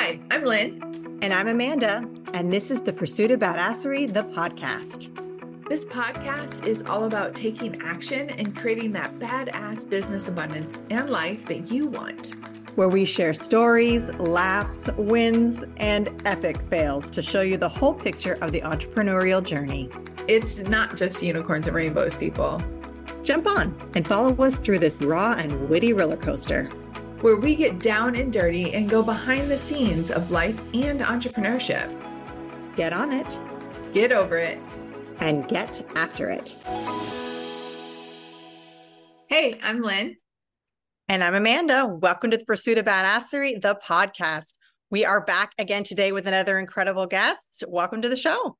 Hi, I'm Lynn. And I'm Amanda. And this is The Pursuit of Badasserie, the podcast. This podcast is all about taking action and creating that badass business abundance and life that you want. Where we share stories, laughs, wins, and epic fails to show you the whole picture of the entrepreneurial journey. It's not just unicorns and rainbows, people. Jump on and follow us through this raw and witty roller coaster where we get down and dirty and go behind the scenes of life and entrepreneurship. Get on it, get over it, and get after it. Hey, I'm Lynn. And I'm Amanda. Welcome to the Pursuit of Badasserie, the podcast. We are back again today with another incredible guest. Welcome to the show.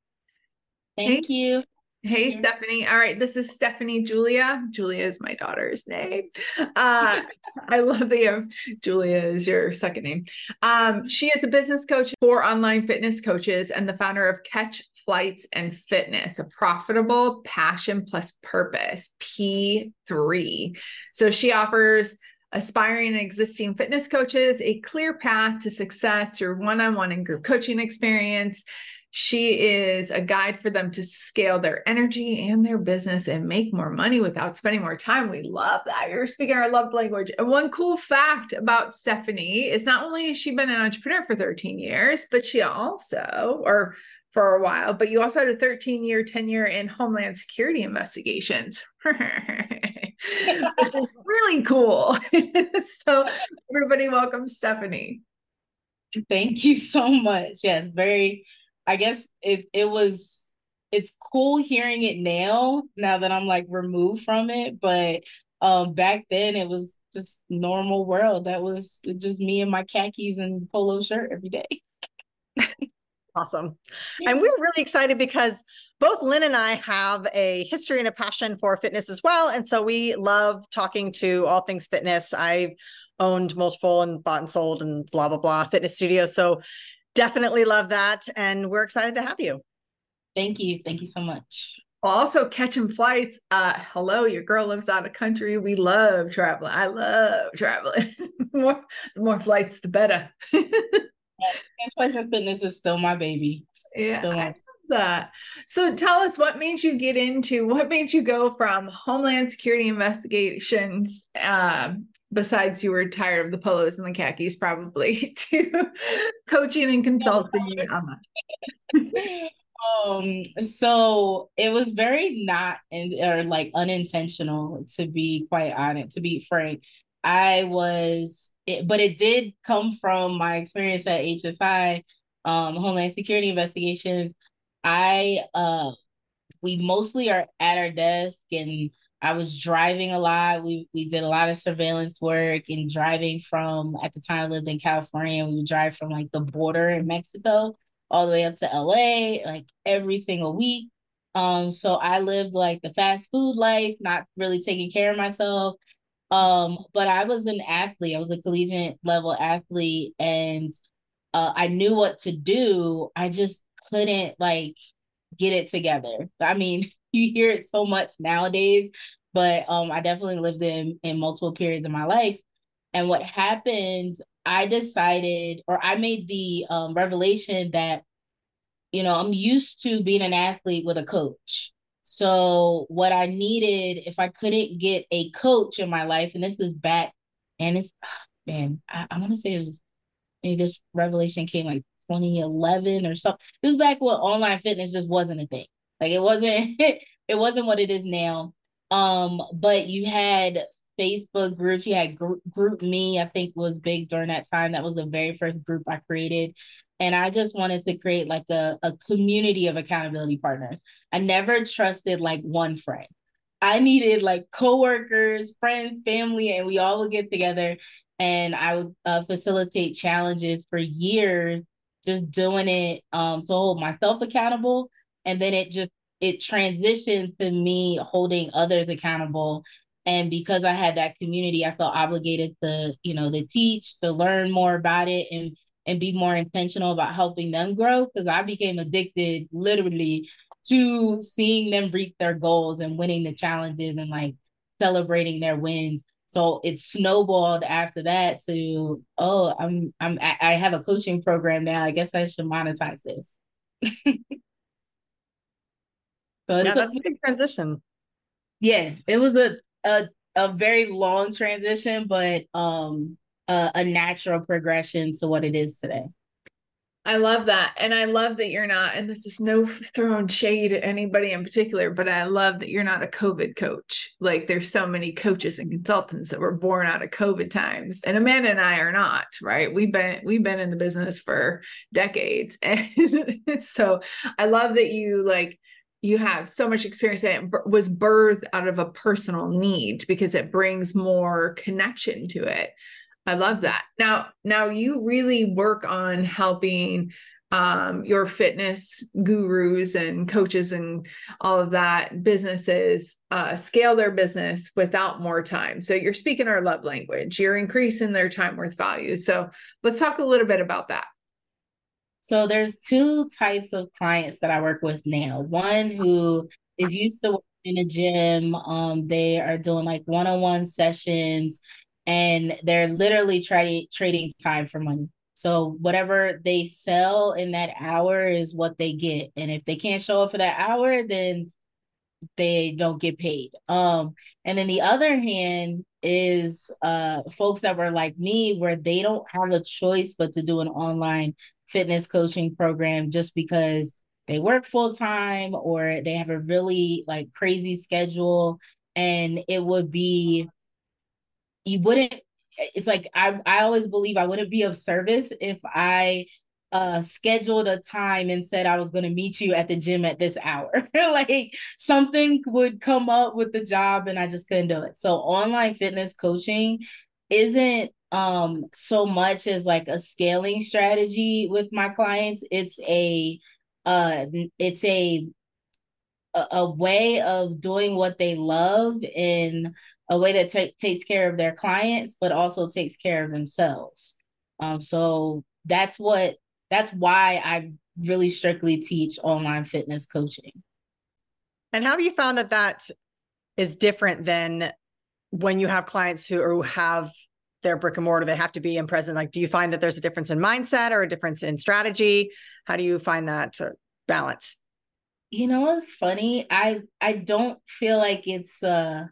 Thank hey. you. Hey, Stefanie. All right. This is Stefanie Julia. Julia is my daughter's name. Uh, I love that you have Julia is your second name. Um, she is a business coach for online fitness coaches and the founder of Catch Flights and Fitness, a profitable passion plus purpose, P3. So she offers aspiring and existing fitness coaches a clear path to success through one on one and group coaching experience. She is a guide for them to scale their energy and their business and make more money without spending more time. We love that. You're speaking our love language. And one cool fact about Stefanie is not only has she been an entrepreneur for 13 years, but she also, or for a while, but you also had a 13 year tenure in Homeland Security investigations. really cool. so, everybody, welcome Stefanie. Thank you so much. Yes, very I guess it it was it's cool hearing it now now that I'm like removed from it but um back then it was just normal world. That was just me and my khakis and polo shirt every day. Awesome. And we're really excited because both lynn and i have a history and a passion for fitness as well and so we love talking to all things fitness. I've owned multiple and bought and sold and blah blah blah fitness studios so definitely love that. And we're excited to have you. Thank you. Thank you so much. Also, catching flights. Uh, hello, your girl lives out of country. We love traveling. I love traveling. more, the more flights, the better. Catch flights and fitness is still my baby. Yeah. Still my- that. So tell us what made you get into what made you go from Homeland Security investigations um, besides you were tired of the polos and the khakis probably to coaching and consulting um so it was very not in or like unintentional to be quite honest to be frank. I was it, but it did come from my experience at hsi um homeland security investigations. I uh we mostly are at our desk and I was driving a lot. We we did a lot of surveillance work and driving from at the time I lived in California. We would drive from like the border in Mexico all the way up to LA, like every single week. Um, so I lived like the fast food life, not really taking care of myself. Um, but I was an athlete. I was a collegiate level athlete, and uh, I knew what to do. I just couldn't like get it together. I mean, you hear it so much nowadays, but um, I definitely lived in in multiple periods of my life. And what happened, I decided, or I made the um, revelation that, you know, I'm used to being an athlete with a coach. So what I needed, if I couldn't get a coach in my life, and this is back, and it's man, I, I want to say maybe this revelation came like 2011 or something. It was back when online fitness just wasn't a thing. Like it wasn't it wasn't what it is now. Um, but you had Facebook groups, you had GroupMe. I think was big during that time. That was the very first group I created. And I just wanted to create like a, a community of accountability partners. I never trusted like one friend. I needed like coworkers, friends, family, and we all would get together and I would uh, facilitate challenges for years, just doing it um, to hold myself accountable and then it just it transitioned to me holding others accountable and because i had that community i felt obligated to you know to teach to learn more about it and and be more intentional about helping them grow because i became addicted literally to seeing them reach their goals and winning the challenges and like celebrating their wins So it snowballed after that to oh I'm I'm I have a coaching program now. I guess I should monetize this. so yeah, that's a big transition. Yeah, it was a a a very long transition, but um a, a natural progression to what it is today. I love that. And I love that you're not, and this is no thrown shade at anybody in particular, but I love that you're not a COVID coach. Like there's so many coaches and consultants that were born out of COVID times. And Amanda and I are not, right? We've been we've been in the business for decades. And so I love that you like you have so much experience that it was birthed out of a personal need because it brings more connection to it I love that. Now, now you really work on helping um, your fitness gurus and coaches and all of that businesses uh, scale their business without more time. So you're speaking our love language. You're increasing their time worth value. So let's talk a little bit about that. So there's two types of clients that I work with now. One who is used to working in a gym. Um, they are doing like one-on-one sessions and they're literally trading trading time for money. So whatever they sell in that hour is what they get. And if they can't show up for that hour, then they don't get paid. Um, and then the other hand is uh folks that were like me where they don't have a choice but to do an online fitness coaching program just because they work full time or they have a really like crazy schedule and it would be you wouldn't it's like I I always believe I wouldn't be of service if I uh scheduled a time and said I was going to meet you at the gym at this hour. like something would come up with the job and I just couldn't do it. So online fitness coaching isn't um so much as like a scaling strategy with my clients. It's a uh it's a a, way of doing what they love in a way that t- takes care of their clients, but also takes care of themselves. Um, so that's what that's why I really strictly teach online fitness coaching. And have you found that that is different than when you have clients who, who have their brick and mortar, they have to be in present? Like, do you find that there's a difference in mindset or a difference in strategy? How do you find that balance? You know, it's funny. I I don't feel like it's uh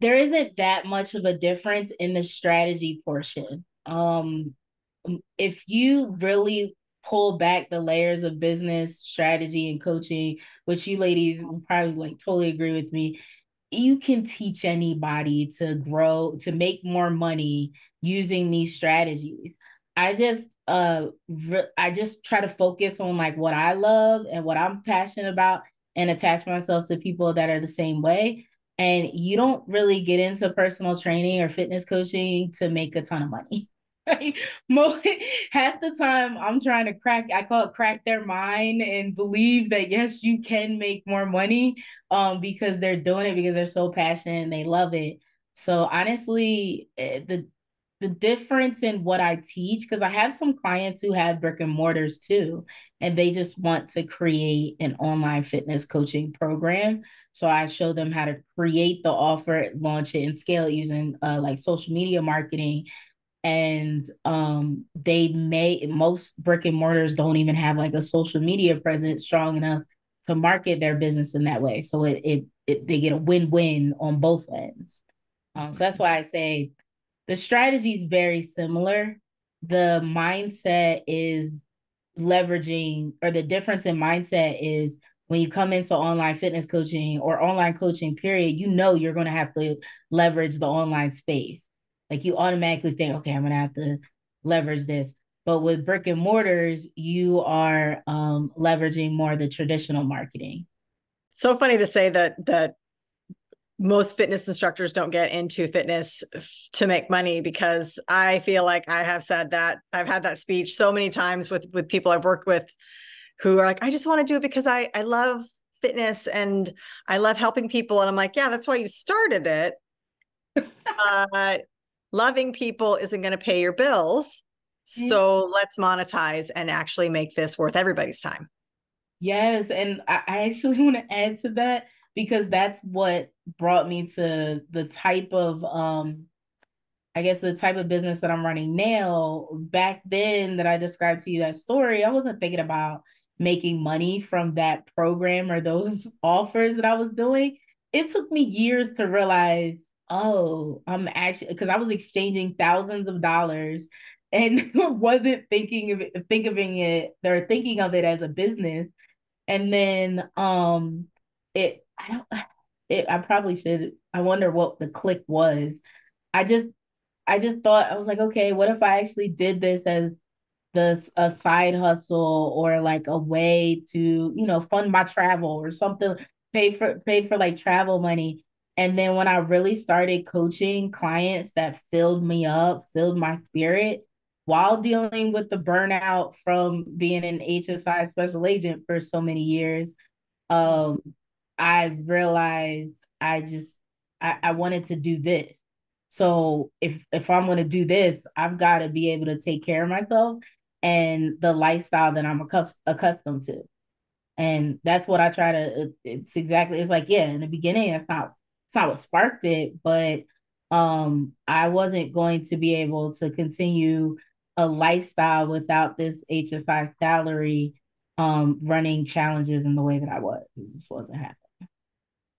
there isn't that much of a difference in the strategy portion. Um, if you really pull back the layers of business strategy and coaching, which you ladies probably like totally agree with me, you can teach anybody to grow to make more money using these strategies. I just uh re- I just try to focus on like what I love and what I'm passionate about and attach myself to people that are the same way and you don't really get into personal training or fitness coaching to make a ton of money. Most half the time I'm trying to crack I call it crack their mind and believe that yes you can make more money um because they're doing it because they're so passionate and they love it. So honestly eh, the the difference in what I teach because I have some clients who have brick and mortars too and they just want to create an online fitness coaching program so I show them how to create the offer, launch it, and scale it using uh, like social media marketing. And um, they may most brick and mortars don't even have like a social media presence strong enough to market their business in that way. So it it, it they get a win win on both ends. Um, so that's why I say the strategy is very similar. The mindset is leveraging, or the difference in mindset is when you come into online fitness coaching or online coaching period you know you're going to have to leverage the online space like you automatically think okay i'm going to have to leverage this but with brick and mortars you are um, leveraging more the traditional marketing so funny to say that that most fitness instructors don't get into fitness to make money because i feel like i have said that i've had that speech so many times with with people i've worked with who are like, I just want to do it because I I love fitness and I love helping people. And I'm like, yeah, that's why you started it. uh, loving people isn't going to pay your bills. So let's monetize and actually make this worth everybody's time. Yes. And I, I actually want to add to that. because that's what brought me to the type of um I guess the type of business that I'm running now, back then that I described to you that story, I wasn't thinking about making money from that program or those offers that I was doing. It took me years to realize, oh, I'm actually because I was exchanging thousands of dollars and wasn't thinking of it, thinking it or thinking of it as a business. And then um it I don't it I probably should I wonder what the click was. I just I just thought I was like, okay, what if I actually did this as the a side hustle or like a way to, you know, fund my travel or something, pay for pay for like travel money. And then when I really started coaching clients that filled me up, filled my spirit while dealing with the burnout from being an HSI special agent for so many years, um, I realized I just I, I wanted to do this. So if if I'm to do this, I've got to be able to take care of myself and the lifestyle that I'm accustomed to. And that's what I try to it's exactly it's like yeah, in the beginning that's not not what sparked it, but um I wasn't going to be able to continue a lifestyle without this HSI salary um running challenges in the way that I was. It just wasn't happening.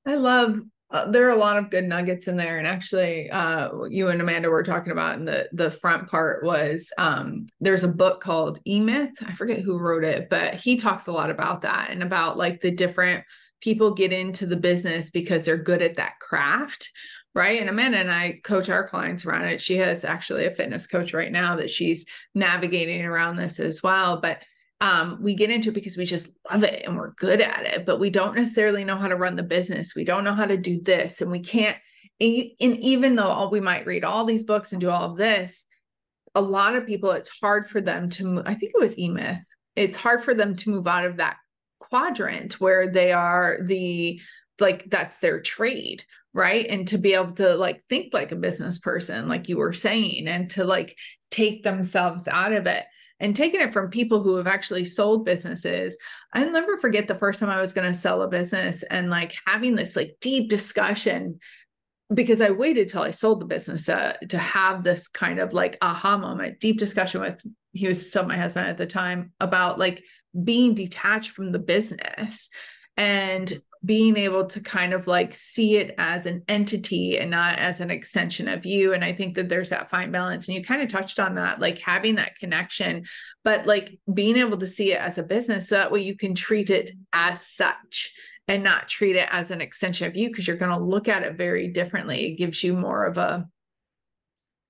I love uh, there are a lot of good nuggets in there and actually uh, you and amanda were talking about in the the front part was um, there's a book called e-myth i forget who wrote it but he talks a lot about that and about like the different people get into the business because they're good at that craft right and amanda and i coach our clients around it she has actually a fitness coach right now that she's navigating around this as well but um, we get into it because we just love it and we're good at it, but we don't necessarily know how to run the business. We don't know how to do this, and we can't. And even though we might read all these books and do all of this, a lot of people, it's hard for them to. I think it was E. It's hard for them to move out of that quadrant where they are the like that's their trade right and to be able to like think like a business person like you were saying and to like take themselves out of it and taking it from people who have actually sold businesses. I'll never forget the first time I was going to sell a business and like having this like deep discussion because I waited till I sold the business uh, to have this kind of like aha moment, deep discussion with he was still my husband at the time about like being detached from the business and being able to kind of like see it as an entity and not as an extension of you. And i think that there's that fine balance. And you kind of touched on that like having that connection but like being able to see it as a business. So that way you can treat it as such and not treat it as an extension of you because you're going to look at it very differently. It gives you more of a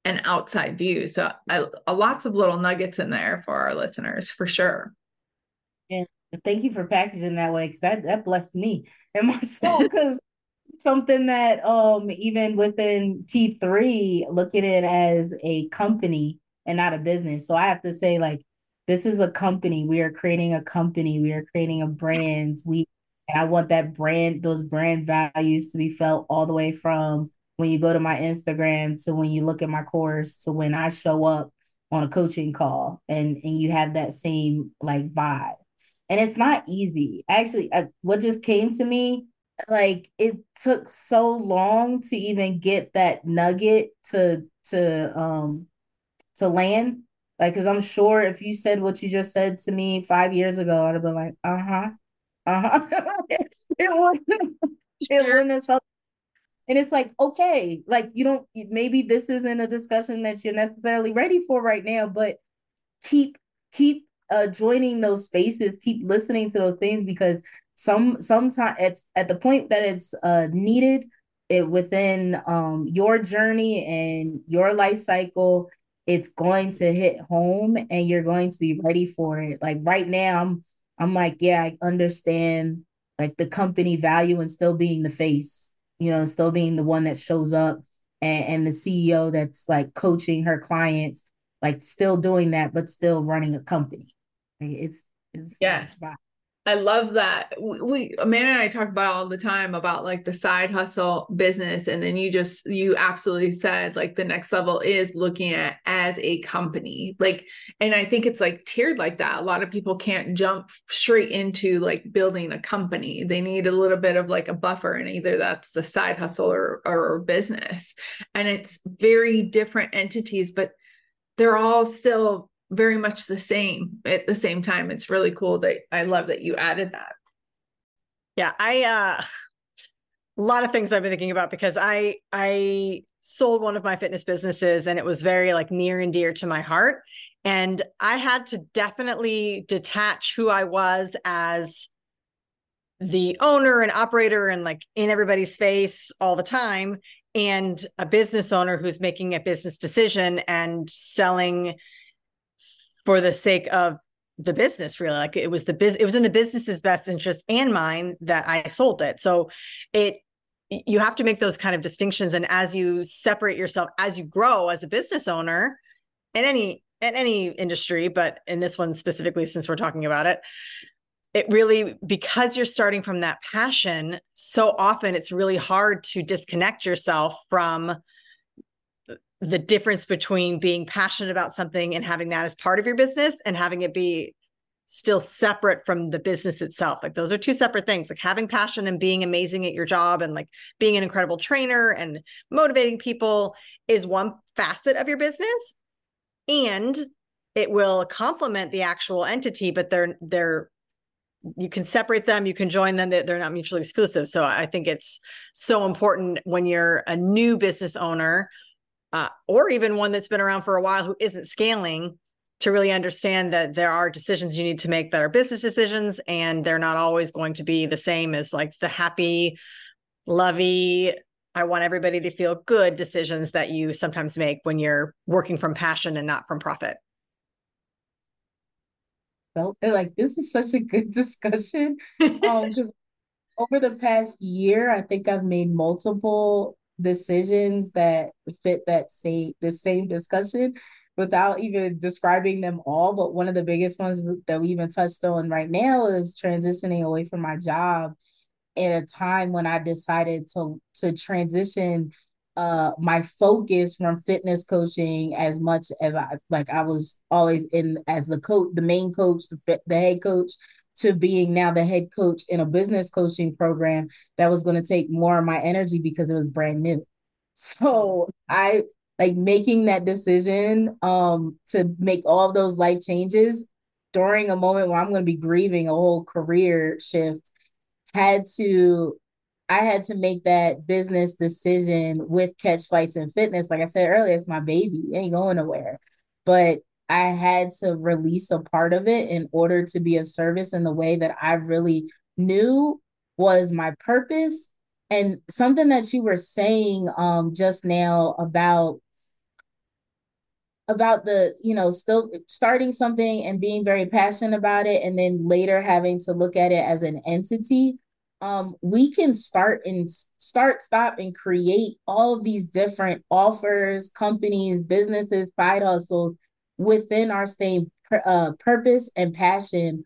an outside view. So I, lots of little nuggets in there for our listeners for sure thank you for packaging that way because that, that blessed me and my soul because something that um even within P3 look at it as a company and not a business. So I have to say like this is a company. We are creating a company. We are creating a brand. We and I want that brand, those brand values to be felt all the way from when you go to my Instagram to when you look at my course to when I show up on a coaching call and and you have that same like vibe and it's not easy. Actually, I, what just came to me, like it took so long to even get that nugget to to um to land. Like, cause I'm sure if you said what you just said to me five years ago, I'd have been like, uh huh, uh huh. it wouldn't, it wouldn't have felt. And it's like, okay, like you don't. Maybe this isn't a discussion that you're necessarily ready for right now, but keep keep uh, joining those spaces, keep listening to those things because some sometimes it's at the point that it's uh, needed it within um, your journey and your life cycle it's going to hit home and you're going to be ready for it. Like right now i'm i'm like yeah i understand like the company value and still being the face you know still being the one that shows up and, and the ceo that's like coaching her clients like still doing that but still running a company it's it's yes. I love that. We, we Amanda and I talk about all the time about like the side hustle business. And then you just, you absolutely said like the next level is looking at as a company. Like, and I think it's like tiered like that. A lot of people can't jump straight into like building a company. They need a little bit of like a buffer, and either that's a side hustle or, or business. And it's very different entities, but they're all still very much the same at the same time. It's really cool that I love that you added that. Yeah, I uh a lot of things I've been thinking about because I I sold one of my fitness businesses and it was very like near and dear to my heart and I had to definitely detach who I was as the owner and operator and like in everybody's face all the time and a business owner who's making a business decision and selling for the sake of the business really. Like it was the business it was in the business's best interest and mine that i sold it. So it you have to make those kind of distinctions. And as you separate yourself as you grow as a business owner in any in any industry but in this one specifically since we're talking about it it really because you're starting from that passion so often it's really hard to disconnect yourself from the difference between being passionate about something and having that as part of your business and having it be still separate from the business itself. Like those are two separate things. Like having passion and being amazing at your job and like being an incredible trainer and motivating people is one facet of your business. And it will complement the actual entity, but they're they're you can separate them you can join them they're not mutually exclusive so i think it's so important when you're a new business owner uh, or even one that's been around for a while who isn't scaling to really understand that there are decisions you need to make that are business decisions and they're not always going to be the same as like the happy lovey i want everybody to feel good decisions that you sometimes make when you're working from passion and not from profit. Felt like this was such a good discussion. Um because over the past year i think i've made multiple decisions that fit that same the same discussion without even describing them all. But one of the biggest ones that we even touched on right now is transitioning away from my job at a time when I decided to to transition uh my focus from fitness coaching as much as I like I was always in as the coach the main coach the, the head coach to being now the head coach in a business coaching program that was going to take more of my energy because it was brand new. So I like making that decision um to make all those life changes during a moment where I'm going to be grieving a whole career shift had to I had to make that business decision with Catch Flights and fitness. Like I said earlier, it's my baby. It ain't going nowhere. But I had to release a part of it in order to be of service in the way that I really knew was my purpose. And something that you were saying um just now about about the you know still starting something and being very passionate about it and then later having to look at it as an entity um we can start and start stop and create all of these different offers companies businesses side hustles within our same uh, purpose and passion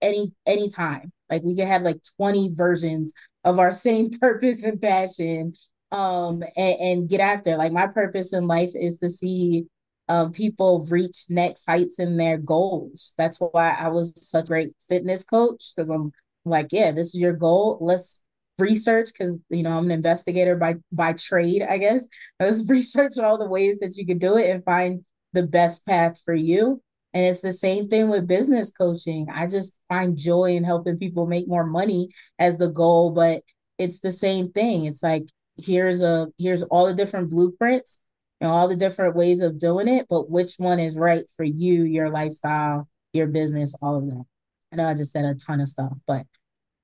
any anytime. Like we can have like 20 versions of our same purpose and passion um and, and get after. Like my purpose in life is to see um, people reach next heights in their goals. That's why I was such a great fitness coach because I'm like, yeah, this is your goal. Let's research because you know I'm an investigator by by trade, I guess. Let's research all the ways that you could do it and find the best path for you. And it's the same thing with business coaching. I just find joy in helping people make more money as the goal, but it's the same thing. It's like here's a here's all the different blueprints and all the different ways of doing it, but which one is right for you, your lifestyle, your business, all of that. I know I just said a ton of stuff, but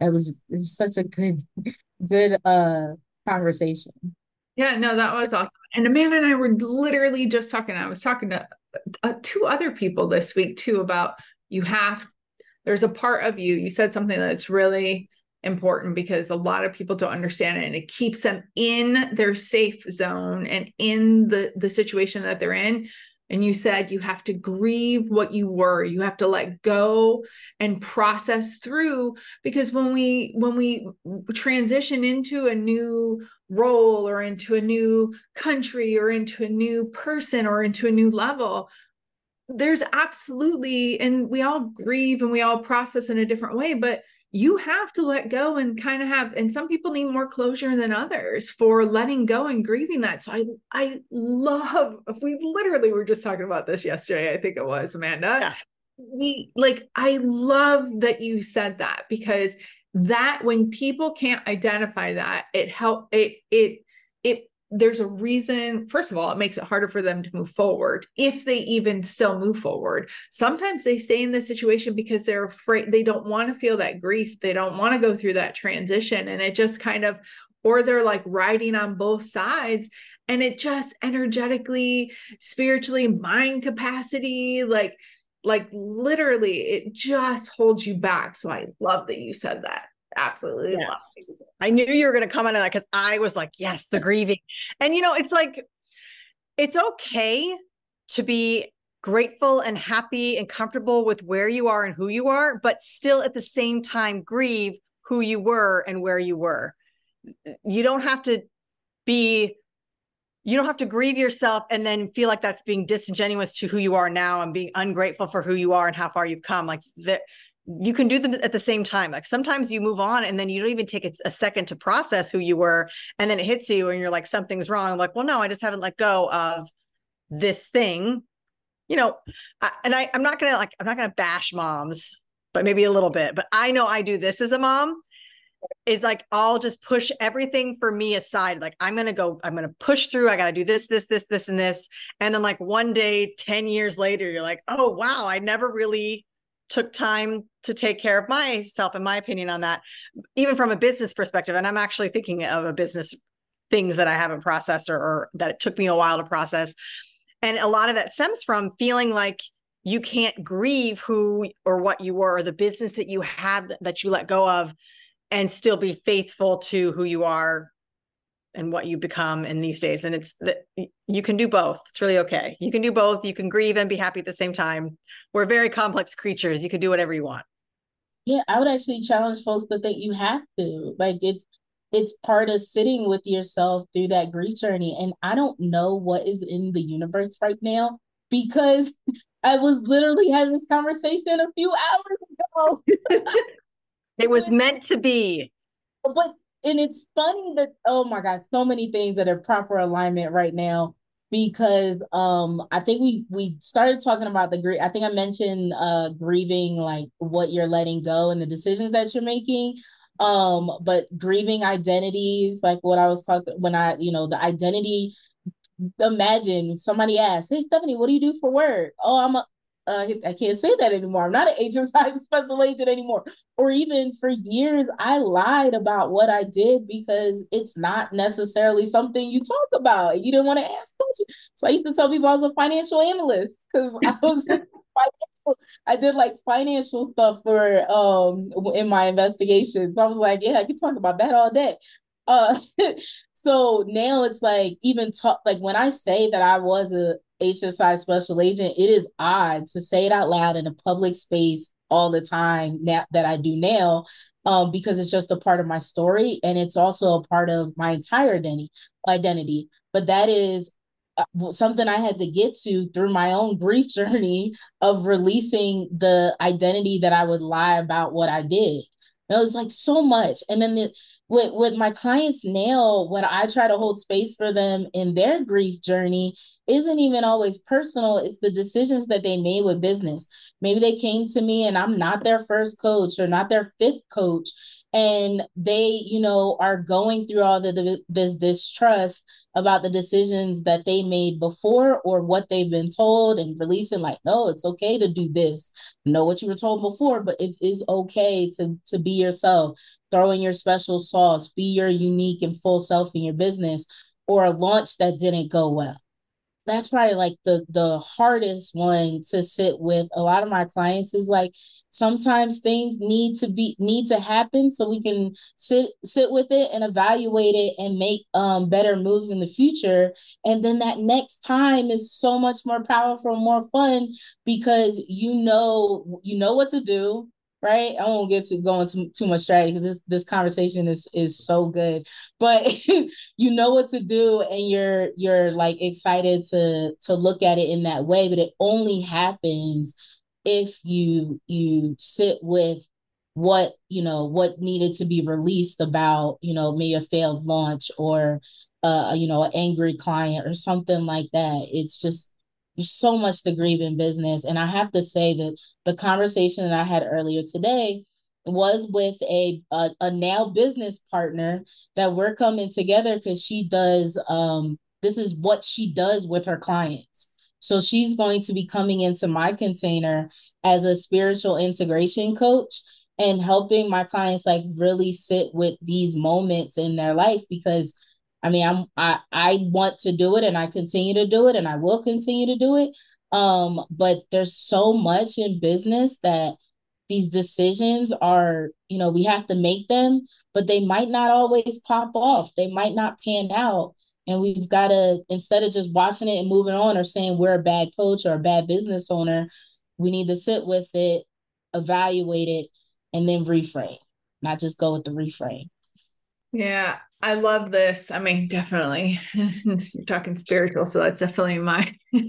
it was, it was such a good good uh conversation. Yeah, no, that was awesome. And Amanda and I were literally just talking. I was talking to uh, two other people this week too about you have, there's a part of you, you said something that's really important because a lot of people don't understand it and it keeps them in their safe zone and in the the situation that they're in and you said you have to grieve what you were. You have to let go and process through because when we when we transition into a new role or into a new country or into a new person or into a new level there's absolutely and we all grieve and we all process in a different way but you have to let go and kind of have and some people need more closure than others for letting go and grieving that so i i love we literally were just talking about this yesterday i think it was amanda yeah. we like i love that you said that because that when people can't identify that it help it it it there's a reason first of all it makes it harder for them to move forward if they even still move forward. Sometimes they stay in this situation because they're afraid they don't want to feel that grief they don't want to go through that transition and it just kind of or they're like riding on both sides and it just energetically spiritually mind capacity like like literally it just holds you back. So i love that you said that absolutely yes. love. I knew you were going to comment on that because I was like, yes, the grieving. And you know, it's like, it's okay to be grateful and happy and comfortable with where you are and who you are, but still at the same time grieve who you were and where you were. You don't have to be you don't have to grieve yourself and then feel like that's being disingenuous to who you are now and being ungrateful for who you are and how far you've come like that you can do them at the same time. Like sometimes you move on and then you don't even take a, second to process who you were. And then it hits you and you're like, something's wrong. I'm like, well, no, I just haven't let go of this thing. You know, I, and I, I'm not to like, I'm not to bash moms, but maybe a little bit. But I know I do this as a mom is like, I'll just push everything for me aside. Like, I'm to go, I'm to push through. I got to do this, this, this, this, and this. And then, like, one day, 10 years later, you're like, oh, wow, I never really took time to take care of myself and my opinion on that even from a business perspective. And i'm actually thinking of a business things that i haven't processed or, or that it took me a while to process. And a lot of that stems from feeling like you can't grieve who or what you were or the business that you had that you let go of and still be faithful to who you are and what you become in these days and it's that you can do both it's really okay. You can do both you can grieve and be happy at the same time. We're very complex creatures you can do whatever you want. Yeah i would actually challenge folks to think you have to like it's it's part of sitting with yourself through that grief journey and i don't know what is in the universe right now because i was literally having this conversation a few hours ago. It was meant to be. But and it's funny that oh my god, so many things that are proper alignment right now because um I think we we started talking about the grief. I think I mentioned uh grieving like what you're letting go and the decisions that you're making. Um, but grieving identities, like what I was talking when I, you know, the identity. Imagine somebody asks, "Hey Stefanie, what do you do for work?" Oh, I'm a uh, I can't say that anymore. I'm not an HSI special agent anymore. Or even for years, I lied about what I did because it's not necessarily something you talk about. You didn't want to ask questions. So I used to tell people I was a financial analyst because I was I did like financial stuff for um in my investigations. I was like, yeah, I can talk about that all day. Uh, so now it's like even talk like when I say that I was a HSI special agent, it is odd to say it out loud in a public space all the time now that I do now, um, because it's just a part of my story and it's also a part of my entire identity. Identity, but that is uh, something I had to get to through my own grief journey of releasing the identity that I would lie about what I did. It was like so much, and then the with with my clients now when i try to hold space for them in their grief journey isn't even always personal. It's the decisions that they made with business. Maybe they came to me and i'm not their first coach or not their fifth coach and they you know are going through all the, the this distrust about the decisions that they made before or what they've been told and releasing like no it's okay to do this. Know what you were told before but it is okay to to be yourself. Throw in your special sauce. Be your unique and full self in your business or a launch that didn't go well that's probably like the the hardest one to sit with a lot of my clients is like sometimes things need to be need to happen so we can sit sit with it and evaluate it and make um better moves in the future. And then that next time is so much more powerful more fun because you know you know what to do right? I won't get to go into too much strategy because this this conversation is is so good. But you know what to do and you're you're like excited to to look at it in that way, but it only happens if you you sit with what you know what needed to be released about you know maybe a failed launch or uh you know an angry client or something like that it's just so much to grieve in business. And I have to say that the conversation that I had earlier today was with a a, a now business partner that we're coming together because she does um this is what she does with her clients. So she's going to be coming into my container as a spiritual integration coach and helping my clients like really sit with these moments in their life because I mean, I'm I I want to do it and I continue to do it and I will continue to do it. Um, but there's so much in business that these decisions are, you know, we have to make them, but they might not always pop off. They might not pan out. And we've got to, instead of just watching it and moving on or saying we're a bad coach or a bad business owner, we need to sit with it, evaluate it, and then reframe, not just go with the reframe. Yeah, I love this. I mean, definitely. You're talking spiritual, so that's definitely my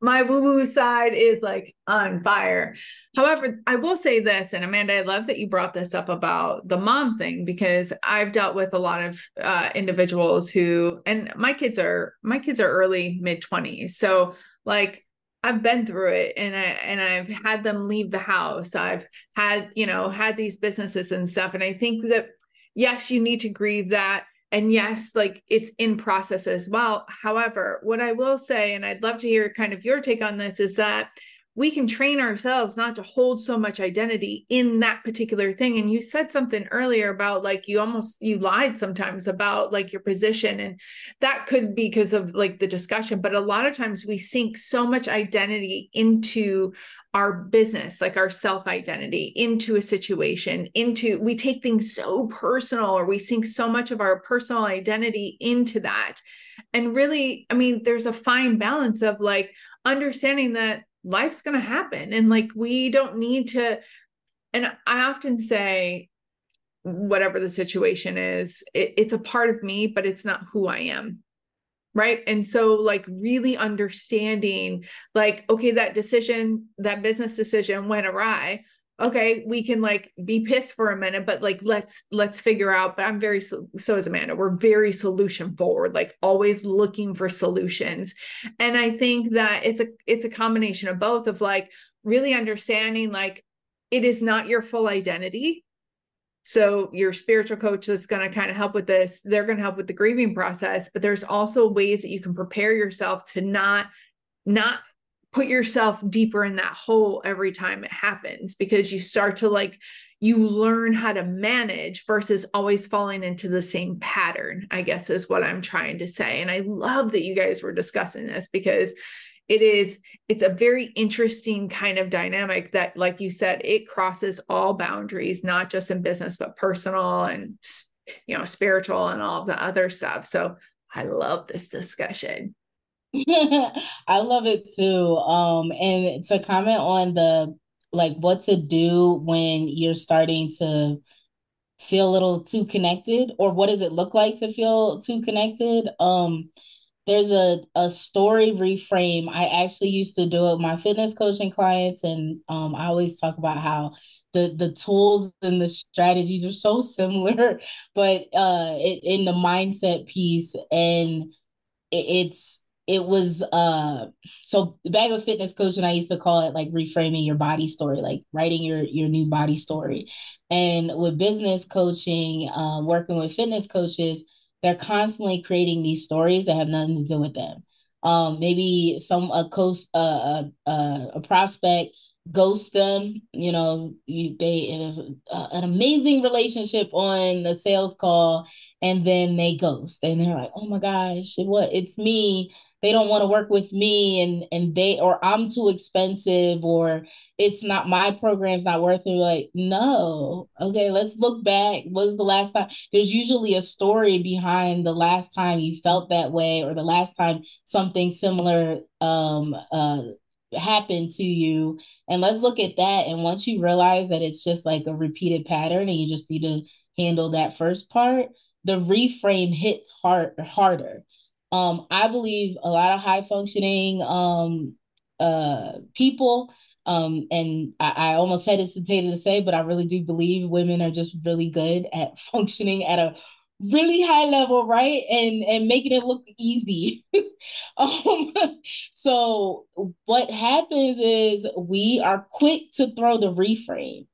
my woo-woo side is like on fire. However, I will say this, and Amanda, I love that you brought this up about the mom thing because I've dealt with a lot of uh, individuals who, and my kids are my kids are early mid twenties, so like I've been through it and I and I've had them leave the house. I've had, you know, had these businesses and stuff. And I think that yes, you need to grieve that. And yes, like it's in process as well. However, what I will say, and I'd love to hear kind of your take on this, is that we can train ourselves not to hold so much identity in that particular thing. And you said something earlier about like you almost you lied sometimes about like your position and that could be because of like the discussion. But a lot of times we sink so much identity into our business like our self identity into a situation into we take things so personal or we sink so much of our personal identity into that. And really i mean there's a fine balance of like understanding that life's going to happen and like we don't need to and i often say whatever the situation is it, it's a part of me but it's not who i am right? And so like really understanding like okay that decision that business decision went awry okay we can like be pissed for a minute but like let's let's figure out but i'm very so, is amanda. We're very solution forward like always looking for solutions. And i think that it's a it's a combination of both of like really understanding like it is not your full identity. So your spiritual coach is going to kind of help with this. They're going to help with the grieving process but there's also ways that you can prepare yourself to not not put yourself deeper in that hole every time it happens because you start to like you learn how to manage versus always falling into the same pattern i guess is what i'm trying to say. And i love that you guys were discussing this because it is it's a very interesting kind of dynamic that like you said it crosses all boundaries not just in business but personal and you know spiritual and all the other stuff. So i love this discussion I love it too. Um, and to comment on the like what to do when you're starting to feel a little too connected, or what does it look like to feel too connected? Um, there's a a story reframe. I actually used to do it with my fitness coaching clients, and um, I always talk about how the the tools and the strategies are so similar, but uh, it, in the mindset piece, and it, it's it was uh so back with fitness coaching i used to call it like reframing your body story like writing your your new body story. And with business coaching uh, working with fitness coaches they're constantly creating these stories that have nothing to do with them. Um maybe some a coast uh, uh, a prospect ghost them you know you they there's an amazing relationship on the sales call and then they ghost and they're like oh my gosh what it's me they don't want to work with me and and they or I'm too expensive or it's not my program's not worth it. Like, no. Okay, let's look back. Was the last time there's usually a story behind the last time you felt that way or the last time something similar um uh happened to you and let's look at that and once you realize that it's just like a repeated pattern and you just need to handle that first part the reframe hits hard harder um, I believe a lot of high functioning um, uh, people, um, and I, I almost hesitated to say, but I really do believe women are just really good at functioning at a really high level, right? And and making it look easy. um, so what happens is we are quick to throw the reframe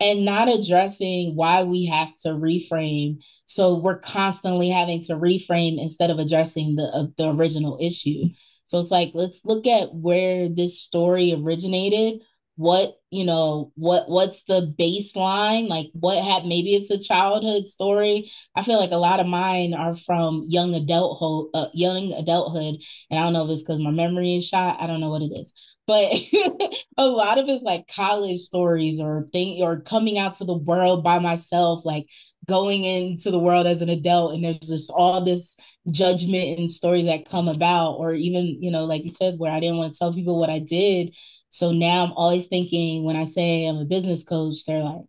and not addressing why we have to reframe. So we're constantly having to reframe instead of addressing the uh, the original issue. So it's like let's look at where this story originated. What you know, what what's the baseline? Like what happened? Maybe it's a childhood story. I feel like a lot of mine are from young adulthood, uh, young adulthood, and I don't know if it's because my memory is shot. I don't know what it is, but a lot of it's like college stories or thing or coming out to the world by myself like going into the world as an adult and there's just all this judgment and stories that come about or even you know like you said where i didn't want to tell people what i did. So now i'm always thinking when i say i'm a business coach they're like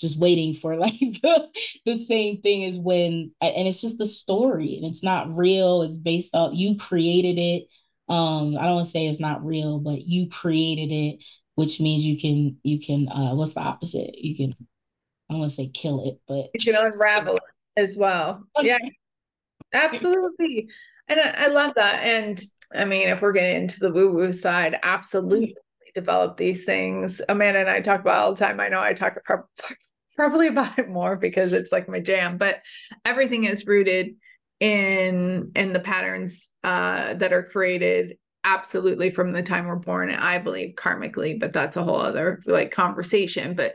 just waiting for like the, the same thing as when and it's just a story and it's not real it's based off you created it um i don't want to say it's not real but you created it which means you can you can uh what's the opposite? You can i don't want to say kill it but you can unravel it as well. Yeah. Absolutely. And I, I love that. And i mean if we're getting into the woo woo side absolutely develop these things. Amanda and i talk about all the time. I know i talk probably about it more because it's like my jam but everything is rooted in in the patterns uh, that are created absolutely from the time we're born i believe karmically but that's a whole other like conversation. But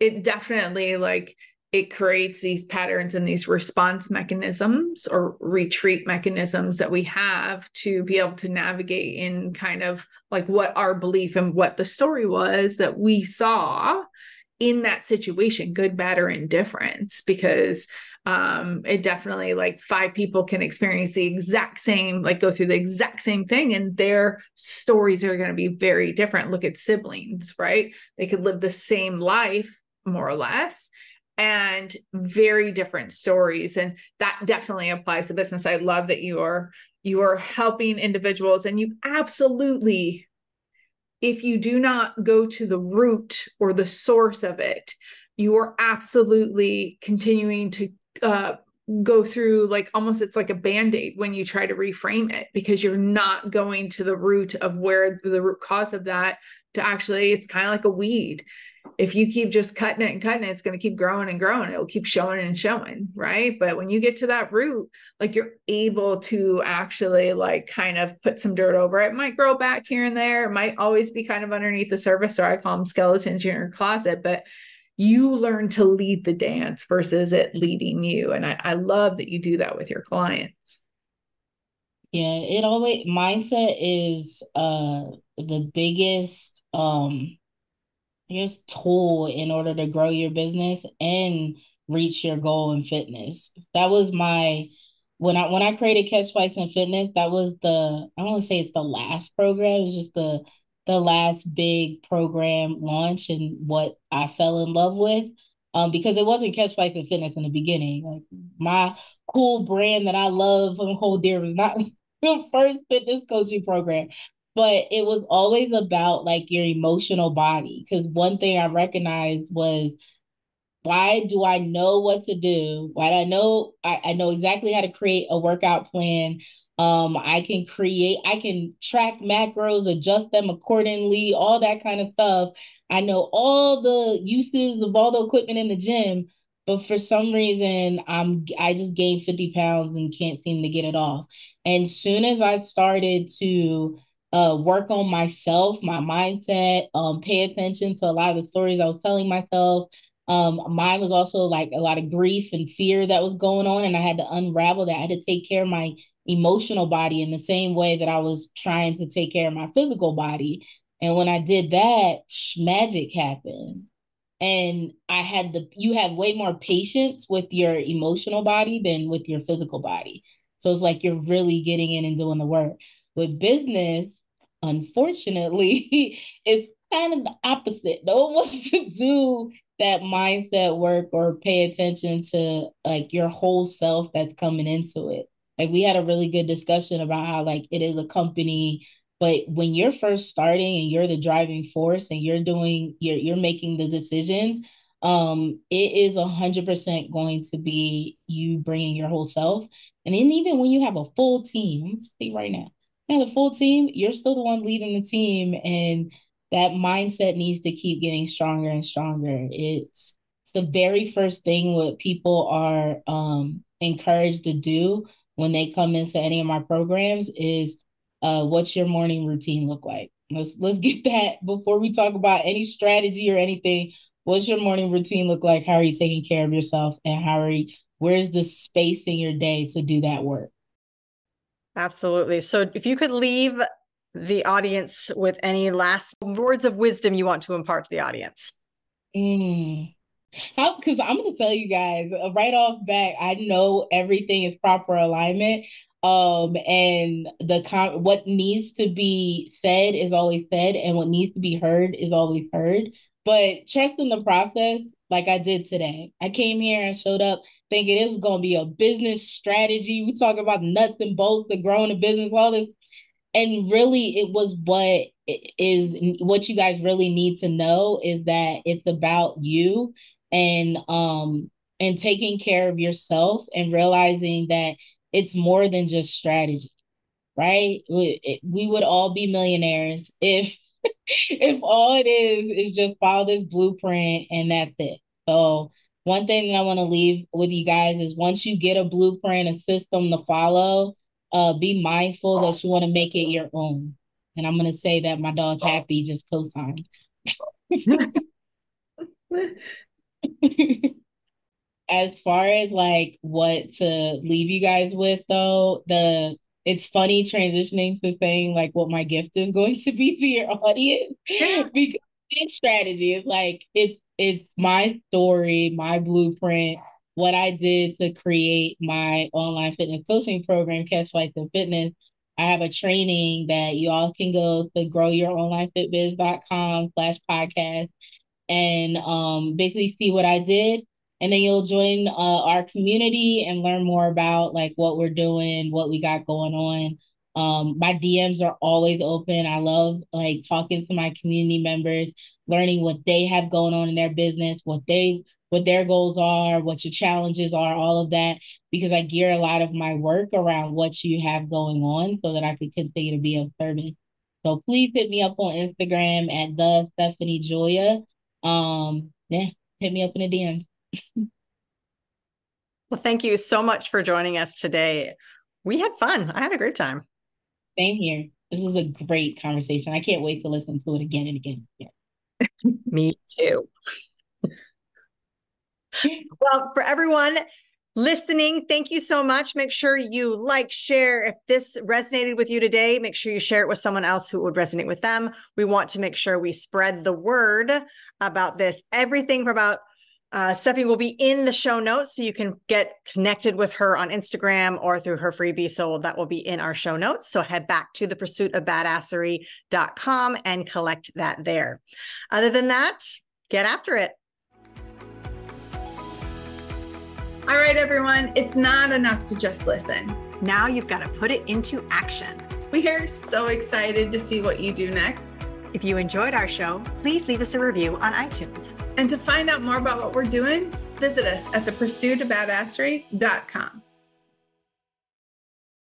it definitely like it creates these patterns and these response mechanisms or retreat mechanisms that we have to be able to navigate in kind of like what our belief and what the story was that we saw in that situation good bad or indifference because um it definitely like five people can experience the exact same like go through the exact same thing and their stories are going to be very different. Look at siblings right? They could live the same life more or less and very different stories and that definitely applies to business. I love that you are you are helping individuals and you absolutely if you do not go to the root or the source of it you are absolutely continuing to uh, go through like almost it's like a band-aid when you try to reframe it because you're not going to the root of where the root cause of that to actually it's kind of like a weed. If you keep just cutting it and cutting it it's going to keep growing and growing. It will keep showing and showing right? But when you get to that root like you're able to actually like kind of put some dirt over it. it might grow back here and there. It might always be kind of underneath the surface or i call them skeletons in your closet but you learn to lead the dance versus it leading you. And I, I love that you do that with your clients. Yeah, it always mindset is uh the biggest um I guess tool in order to grow your business and reach your goal in fitness. That was my when I when I created Catch Flights in Fitness, that was the I don't want to say it's the last program, it's just the the last big program launch and what I fell in love with. Um, because it wasn't Catch Flights and Fitness in the beginning. Like my cool brand that I love and hold dear was not the first fitness coaching program, but it was always about like your emotional body. Because one thing I recognized was why do I know what to do? Why do I know I, I know exactly how to create a workout plan um, I can create, I can track macros, adjust them accordingly, all that kind of stuff. I know all the uses of all the equipment in the gym, but for some reason, I'm I just gained 50 pounds and can't seem to get it off. And soon as I started to uh, work on myself, my mindset, um, pay attention to a lot of the stories I was telling myself. Um, mine was also like a lot of grief and fear that was going on, and I had to unravel that. I had to take care of my emotional body in the same way that I was trying to take care of my physical body. And when I did that, magic happened. And I had the, you have way more patience with your emotional body than with your physical body. So it's like you're really getting in and doing the work. With business, unfortunately, it's kind of the opposite. No one wants to do that mindset work or pay attention to like your whole self that's coming into it. Like we had a really good discussion about how like it is a company, but when you're first starting and you're the driving force and you're doing you're you're making the decisions, um, it is a hundred percent going to be you bringing your whole self. And then even when you have a full team, I'm saying right now, have a full team, you're still the one leading the team, and that mindset needs to keep getting stronger and stronger. It's it's the very first thing what people are um encouraged to do when they come into any of my programs is uh, what's your morning routine look like? Let's let's get that before we talk about any strategy or anything. What's your morning routine look like? How are you taking care of yourself? And how are you, where's the space in your day to do that work? Absolutely. So if you could leave the audience with any last words of wisdom you want to impart to the audience. Mm. How? Because I'm going to tell you guys uh, right off back. I know everything is proper alignment. Um, and the what needs to be said is always said, and what needs to be heard is always heard. But trust in the process, like I did today. I came here and showed up thinking it was going to be a business strategy. We talk about nuts and bolts of growing a business, all this, and really, it was what is what you guys really need to know is that it's about you and um and taking care of yourself and realizing that it's more than just strategy right? We, we would all be millionaires if if all it is is just follow this blueprint and that's it. So one thing that i want to leave with you guys is once you get a blueprint a system to follow uh be mindful that you want to make it your own. And i'm going to say that my dog happy just co-signed. As far as like what to leave you guys with though, the it's funny transitioning to saying like what my gift is going to be to your audience. Because strategy. Is like it's it's my story, my blueprint, what I did to create my online fitness coaching program, Catch Flights and Fitness. I have a training that you all can go to growyouronlinefitbiz.com slash podcast and um, basically see what I did. And then you'll join uh, our community and learn more about like what we're doing, what we got going on. Um, my DMs are always open. I love like talking to my community members, learning what they have going on in their business, what they what their goals are, what your challenges are, all of that, because I gear a lot of my work around what you have going on so that I could continue to be of service. So please hit me up on Instagram at the Stefanie Julia um, yeah, hit me up in a DM. well, thank you so much for joining us today. We had fun. I had a great time. Same here. This was a great conversation. I can't wait to listen to it again and again. Yeah. me too. well, for everyone, listening. Thank you so much. Make sure you like, share. If this resonated with you today, make sure you share it with someone else who would resonate with them. We want to make sure we spread the word about this. Everything about uh, Stefanie will be in the show notes, so you can get connected with her on Instagram or through her freebie. So that will be in our show notes. So head back to the pursuit of badasserie.com and collect that there. Other than that, get after it. All right, everyone, it's not enough to just listen. Now you've got to put it into action. We are so excited to see what you do next. If you enjoyed our show, please leave us a review on iTunes. And to find out more about what we're doing, visit us at thepursuitofbadasserie.com.